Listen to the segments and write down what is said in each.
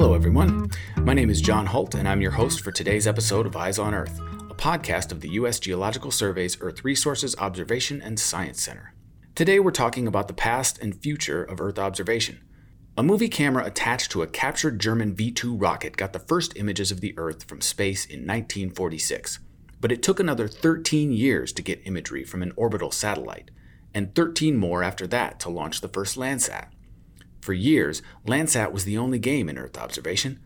Hello, everyone. My name is John Holt, and I'm your host for today's episode of Eyes on Earth, a podcast of the U.S. Geological Survey's Earth Resources Observation and Science Center. Today, we're talking about the past and future of Earth observation. A movie camera attached to a captured German V 2 rocket got the first images of the Earth from space in 1946, but it took another 13 years to get imagery from an orbital satellite, and 13 more after that to launch the first Landsat. For years, Landsat was the only game in Earth observation.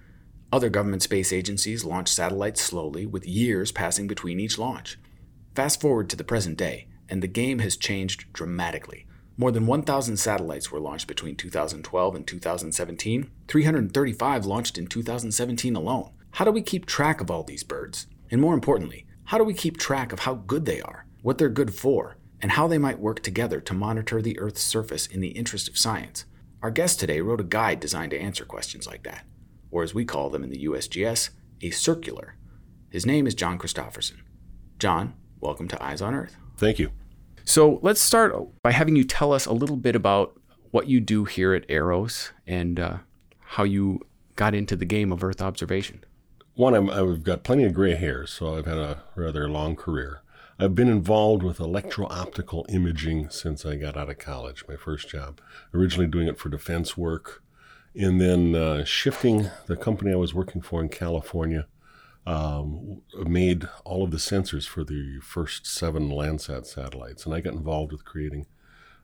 Other government space agencies launched satellites slowly, with years passing between each launch. Fast forward to the present day, and the game has changed dramatically. More than 1,000 satellites were launched between 2012 and 2017, 335 launched in 2017 alone. How do we keep track of all these birds? And more importantly, how do we keep track of how good they are, what they're good for, and how they might work together to monitor the Earth's surface in the interest of science? Our guest today wrote a guide designed to answer questions like that, or as we call them in the USGS, a circular. His name is John Christopherson. John, welcome to Eyes on Earth. Thank you. So let's start by having you tell us a little bit about what you do here at EROS and uh, how you got into the game of Earth observation. One, i have got plenty of gray hairs, so I've had a rather long career. I've been involved with electro optical imaging since I got out of college, my first job. Originally doing it for defense work, and then uh, shifting the company I was working for in California. Um, made all of the sensors for the first seven Landsat satellites, and I got involved with creating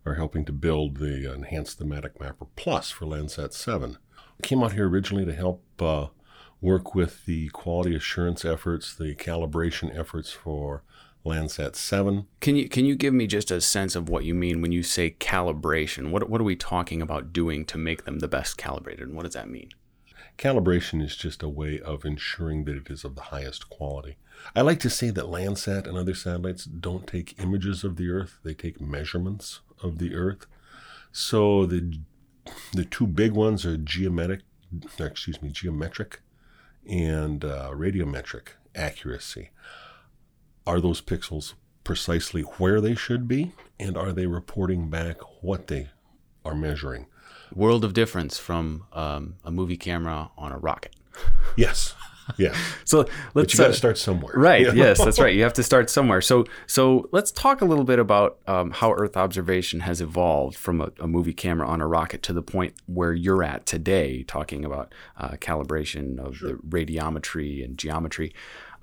or helping to build the Enhanced Thematic Mapper Plus for Landsat 7. I came out here originally to help uh, work with the quality assurance efforts, the calibration efforts for Landsat 7. Can you can you give me just a sense of what you mean when you say calibration? What what are we talking about doing to make them the best calibrated and what does that mean? Calibration is just a way of ensuring that it is of the highest quality. I like to say that Landsat and other satellites don't take images of the Earth, they take measurements of the Earth. So the the two big ones are geometric, excuse me, geometric and uh, radiometric accuracy. Are those pixels precisely where they should be? And are they reporting back what they are measuring? World of difference from um, a movie camera on a rocket. Yes. Yeah. so let's but you got to uh, start somewhere. Right. Yes, that's right. You have to start somewhere. So so let's talk a little bit about um, how Earth observation has evolved from a, a, movie camera on a rocket to the point where you're at today, talking about uh, calibration of sure. the radiometry and geometry.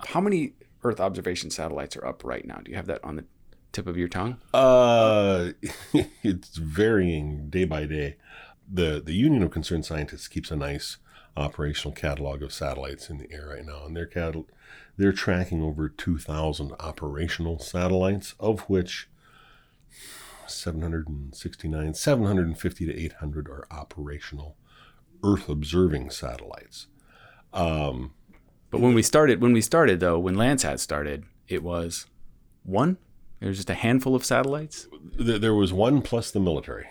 How many Earth observation satellites are up right now? Do you have that on the tip of your tongue? Uh, it's varying day by day. the The Union of Concerned Scientists keeps a nice operational catalog of satellites in the air right now, and they're cat- they're tracking over two thousand operational satellites, of which 769, 750 to 800 are operational Earth observing satellites. Um, but when we started, when we started though, when Landsat started, it was one. There was just a handful of satellites. There was one plus the military.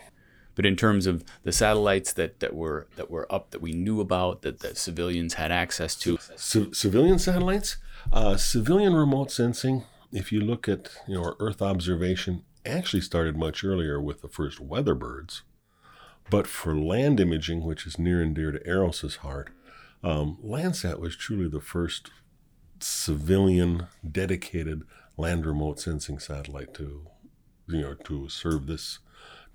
But in terms of the satellites that, that were that were up that we knew about that, that civilians had access to, C- civilian satellites, uh, civilian remote sensing. If you look at you know Earth observation, actually started much earlier with the first weather birds. But for land imaging, which is near and dear to Eros's heart, um, Landsat was truly the first civilian dedicated land remote sensing satellite to you know to serve this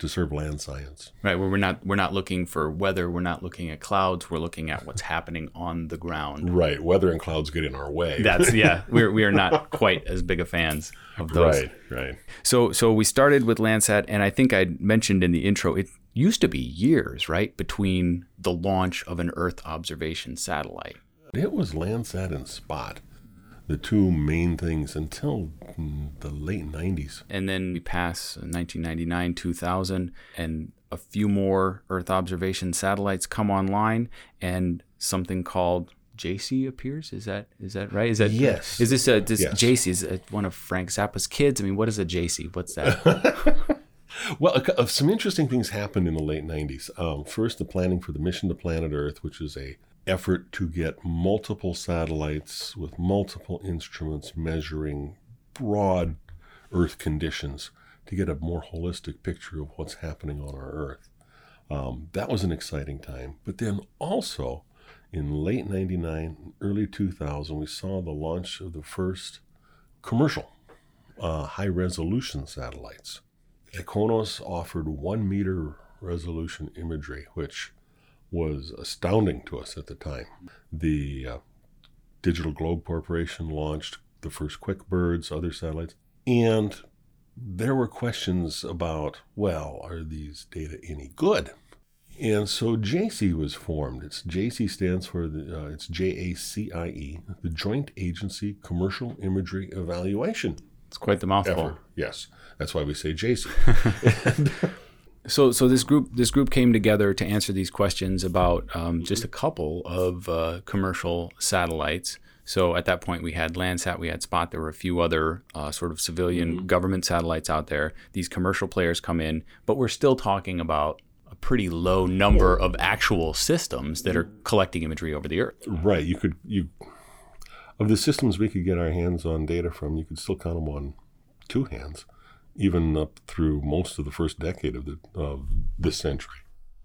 to serve land science. Right, where we're not we're not looking for weather, we're not looking at clouds, we're looking at what's happening on the ground. Right, weather and clouds get in our way. That's yeah, we're we are not quite as big a fans of those. Right, right. So so we started with Landsat, and I think I mentioned in the intro it used to be years, right, between the launch of an Earth observation satellite. It was Landsat and Spot, the two main things until the late 90s. And then we pass 1999, 2000, and a few more Earth observation satellites come online, and something called JACIE appears. Is that is that right? Is that yes? Is this a this yes. JACIE is one of Frank Zappa's kids? I mean, what is a JACIE? What's that? Well, uh, some interesting things happened in the late 90s. Um, first, the planning for the mission to planet Earth, which is a effort to get multiple satellites with multiple instruments measuring broad Earth conditions to get a more holistic picture of what's happening on our Earth. Um, that was an exciting time. But then also in late 99, early 2000, we saw the launch of the first commercial uh, high resolution satellites. IKONOS offered one meter resolution imagery, which was astounding to us at the time. The uh, Digital Globe Corporation launched the first QuickBirds, other satellites, and there were questions about, well, are these data any good? And so JACIE was formed. It's JACIE stands for the, uh, it's J A C I E, the Joint Agency Commercial Imagery Evaluation. It's quite the mouthful. Effort. Yes, that's why we say JACIE. so, so this group this group came together to answer these questions about um, just a couple of uh, commercial satellites. So at that point, we had Landsat, we had Spot. There were a few other uh, sort of civilian mm-hmm. government satellites out there. These commercial players come in, but we're still talking about a pretty low number of actual systems that are collecting imagery over the Earth. Right. You could you of the systems we could get our hands on data from, you could still count them on two hands, even up through most of the first decade of the of this century.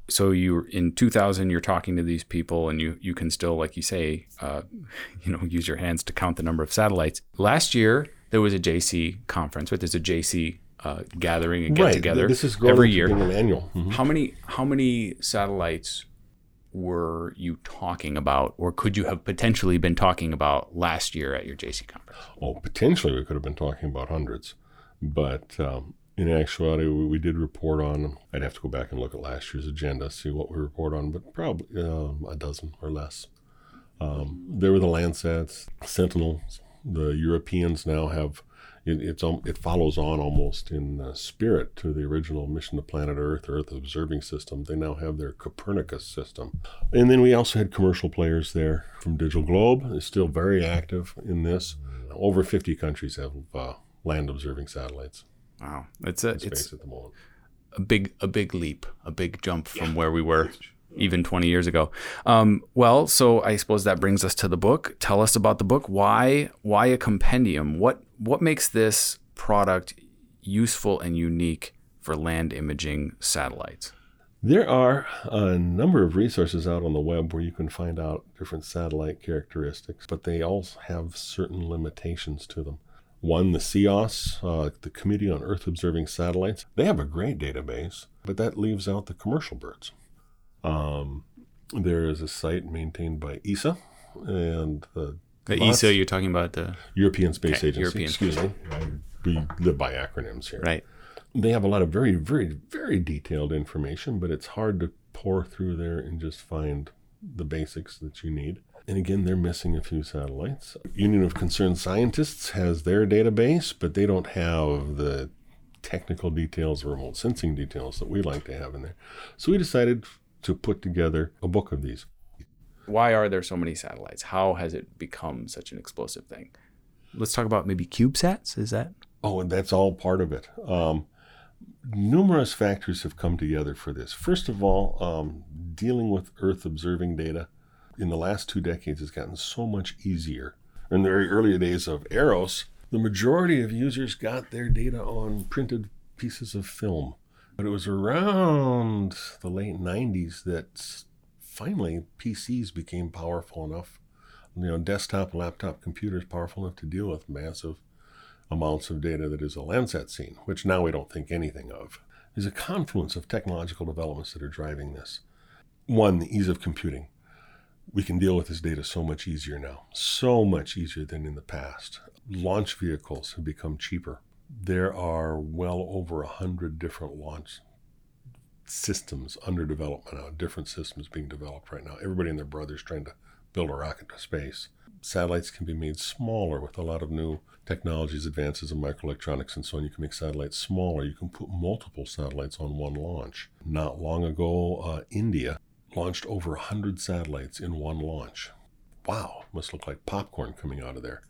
So you in 2000, you're talking to these people, and you you can still, like you say, uh, you know, use your hands to count the number of satellites. Last year there was a JACIE conference, right? There's a JACIE uh, gathering and get right. together this is every year. annual. Mm-hmm. How many how many satellites were you talking about, or could you have potentially been talking about last year at your JACIE conference? Oh, potentially we could have been talking about hundreds, but um, in actuality, we, we, did report on. I'd have to go back and look at last year's agenda, see what we report on, but probably uh, a dozen or less. Um, there were the Landsats, Sentinels. The Europeans now have it, it's it follows on almost in uh, spirit to the original mission to planet Earth, Earth observing system. They now have their Copernicus system, and then we also had commercial players there from Digital Globe. Is still very active in this. Over 50 countries have uh, land observing satellites. Wow, it's a it's a big a big leap, a big jump from yeah. where we were even 20 years ago. Um, well, so I suppose that brings us to the book. Tell us about the book. Why why a compendium? What what makes this product useful and unique for land imaging satellites? There are a number of resources out on the web where you can find out different satellite characteristics, but they all have certain limitations to them. One, the CEOS, uh, the Committee on Earth Observing Satellites, they have a great database, but that leaves out the commercial birds. Um, there is a site maintained by ESA, and the the ESA you're talking about the European Space okay, Agency. European excuse Space. me. We live by acronyms here. Right. They have a lot of very, very, very detailed information, but it's hard to pour through there and just find the basics that you need. And again, they're missing a few satellites. Union of Concerned Scientists has their database, but they don't have the technical details, remote sensing details that we like to have in there. So we decided to put together a book of these. Why are there so many satellites? How has it become such an explosive thing? Let's talk about maybe CubeSats. Is that? Oh, and that's all part of it. Um, numerous factors have come together for this. First of all, um, dealing with Earth observing data in the last two decades has gotten so much easier. In the very early days of EROS, the majority of users got their data on printed pieces of film. But it was around the late 90s that finally PCs became powerful enough, you know, desktop, laptop computers powerful enough to deal with massive amounts of data that is a Landsat scene, which now we don't think anything of. There's a confluence of technological developments that are driving this. One, the ease of computing. We can deal with this data so much easier now, so much easier than in the past. Launch vehicles have become cheaper. There are well over a hundred different launch systems under development now, different systems being developed right now. Everybody and their brothers trying to build a rocket to space. Satellites can be made smaller with a lot of new technologies, advances in microelectronics, and so on. You can make satellites smaller. You can put multiple satellites on one launch. Not long ago, uh, India launched over 100 satellites in one launch. Wow, must look like popcorn coming out of there.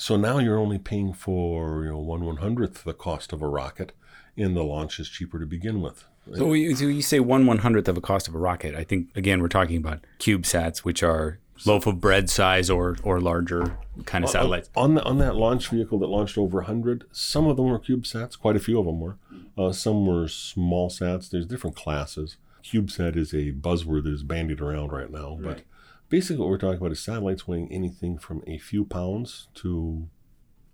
So now you're only paying for you know one one hundredth the cost of a rocket, and the launch is cheaper to begin with. So you, so you say one one hundredth of a cost of a rocket. I think again we're talking about CubeSats, which are loaf of bread size or or larger kind of satellites. On the, on that launch vehicle that launched over hundred, some of them were CubeSats. Quite a few of them were. Uh, some were small sats. There's different classes. CubeSat is a buzzword that is bandied around right now, right. but basically what we're talking about is satellites weighing anything from a few pounds to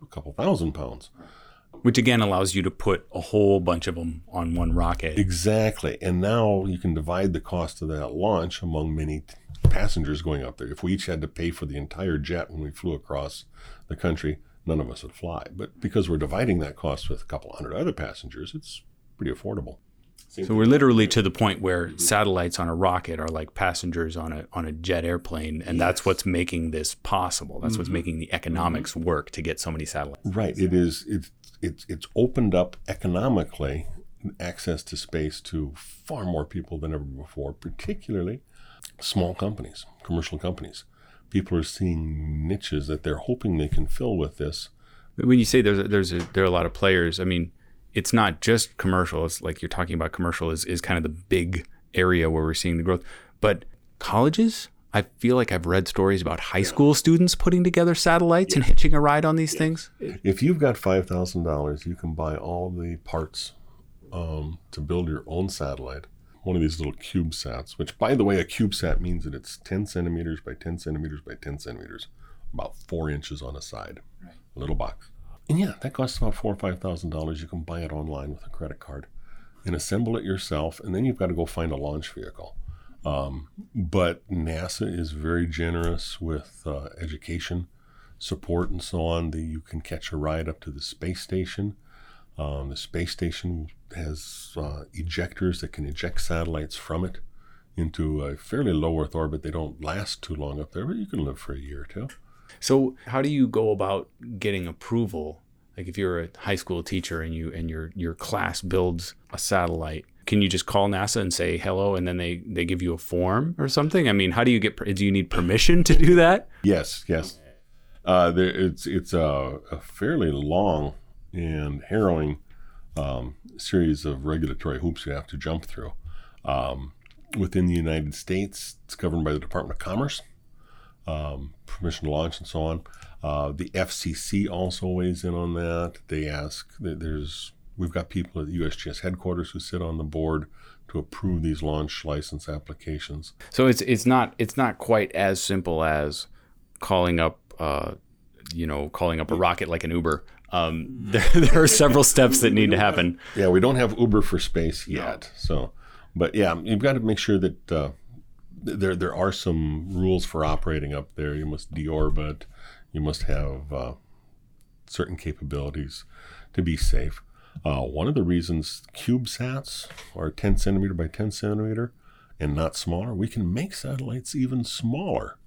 a couple thousand pounds. Which again allows you to put a whole bunch of them on one rocket. Exactly. And now you can divide the cost of that launch among many t- passengers going up there. If we each had to pay for the entire jet when we flew across the country, none of us would fly. But because we're dividing that cost with a couple hundred other passengers, it's pretty affordable. So we're literally to the point where mm-hmm. satellites on a rocket are like passengers on a on a jet airplane, and that's what's making this possible. That's what's mm-hmm. making the mm-hmm. economics work to get so many satellites. Right. It is. It's it's it's opened up economically access to space to far more people than ever before, particularly small companies, commercial companies. People are seeing niches that they're hoping they can fill with this. When you say there's a, there's a, there are a lot of players, I mean, it's not just commercial. It's like you're talking about commercial is is kind of the big area where we're seeing the growth. But colleges, I feel like I've read stories about high school students putting together satellites and hitching a ride on these things. If you've got five thousand dollars, you can buy all the parts um, to build your own satellite. One of these little CubeSats, which, by the way, a CubeSat means that it's ten centimeters by ten centimeters by ten centimeters, about four inches on a side, right. a little box. And yeah, that costs about four or five thousand dollars. You can buy it online with a credit card and assemble it yourself, and then you've got to go find a launch vehicle. Um, but NASA is very generous with uh, education support and so on. That you can catch a ride up to the space station. Um, the space station has uh, ejectors that can eject satellites from it into a fairly low Earth orbit. They don't last too long up there, but you can live for a year or two. So, how do you go about getting approval? Like, if you're a high school teacher and you and your your class builds a satellite, can you just call NASA and say hello, and then they they give you a form or something? I mean, how do you get? Do you need permission to do that? Yes, yes. Uh, there, it's it's a, a, fairly long and harrowing um, series of regulatory hoops you have to jump through. Um, within the United States, it's governed by the Department of Commerce um, permission to launch and so on. Uh, the FCC also weighs in on that. They ask there's we've got people at the USGS headquarters who sit on the board to approve these launch license applications. So it's it's not it's not quite as simple as calling up uh, you know calling up a rocket like an Uber. Um, there, there are several steps that need to happen. Yeah, we don't have Uber for space yet. So, but yeah, you've got to make sure that uh, there there are some rules for operating up there. You must deorbit. You must have uh, certain capabilities to be safe. Uh, one of the reasons CubeSats are 10 centimeter by 10 centimeter and not smaller, we can make satellites even smaller.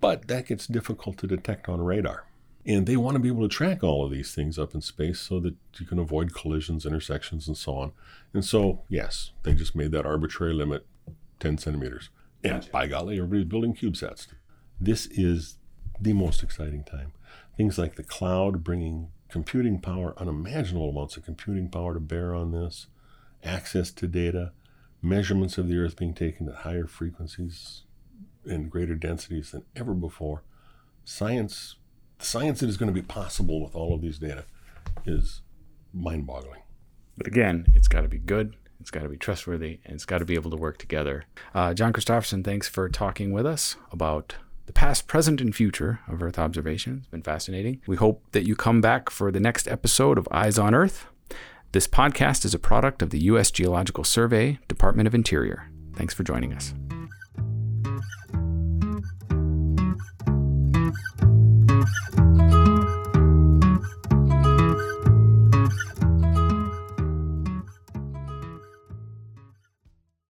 But that gets difficult to detect on radar. And they want to be able to track all of these things up in space so that you can avoid collisions, intersections, and so on. And so, yes, they just made that arbitrary limit 10 centimeters. And gotcha. by golly, everybody's building CubeSats. This is the most exciting time. Things like the cloud bringing computing power, unimaginable amounts of computing power to bear on this, access to data, measurements of the Earth being taken at higher frequencies and greater densities than ever before. Science, science that is going to be possible with all of these data is mind boggling. But again, it's got to be good it's got to be trustworthy, and it's got to be able to work together. Uh, John Christopherson, thanks for talking with us about the past, present, and future of Earth observation. It's been fascinating. We hope that you come back for the next episode of Eyes on Earth. This podcast is a product of the U.S. Geological Survey, Department of Interior. Thanks for joining us.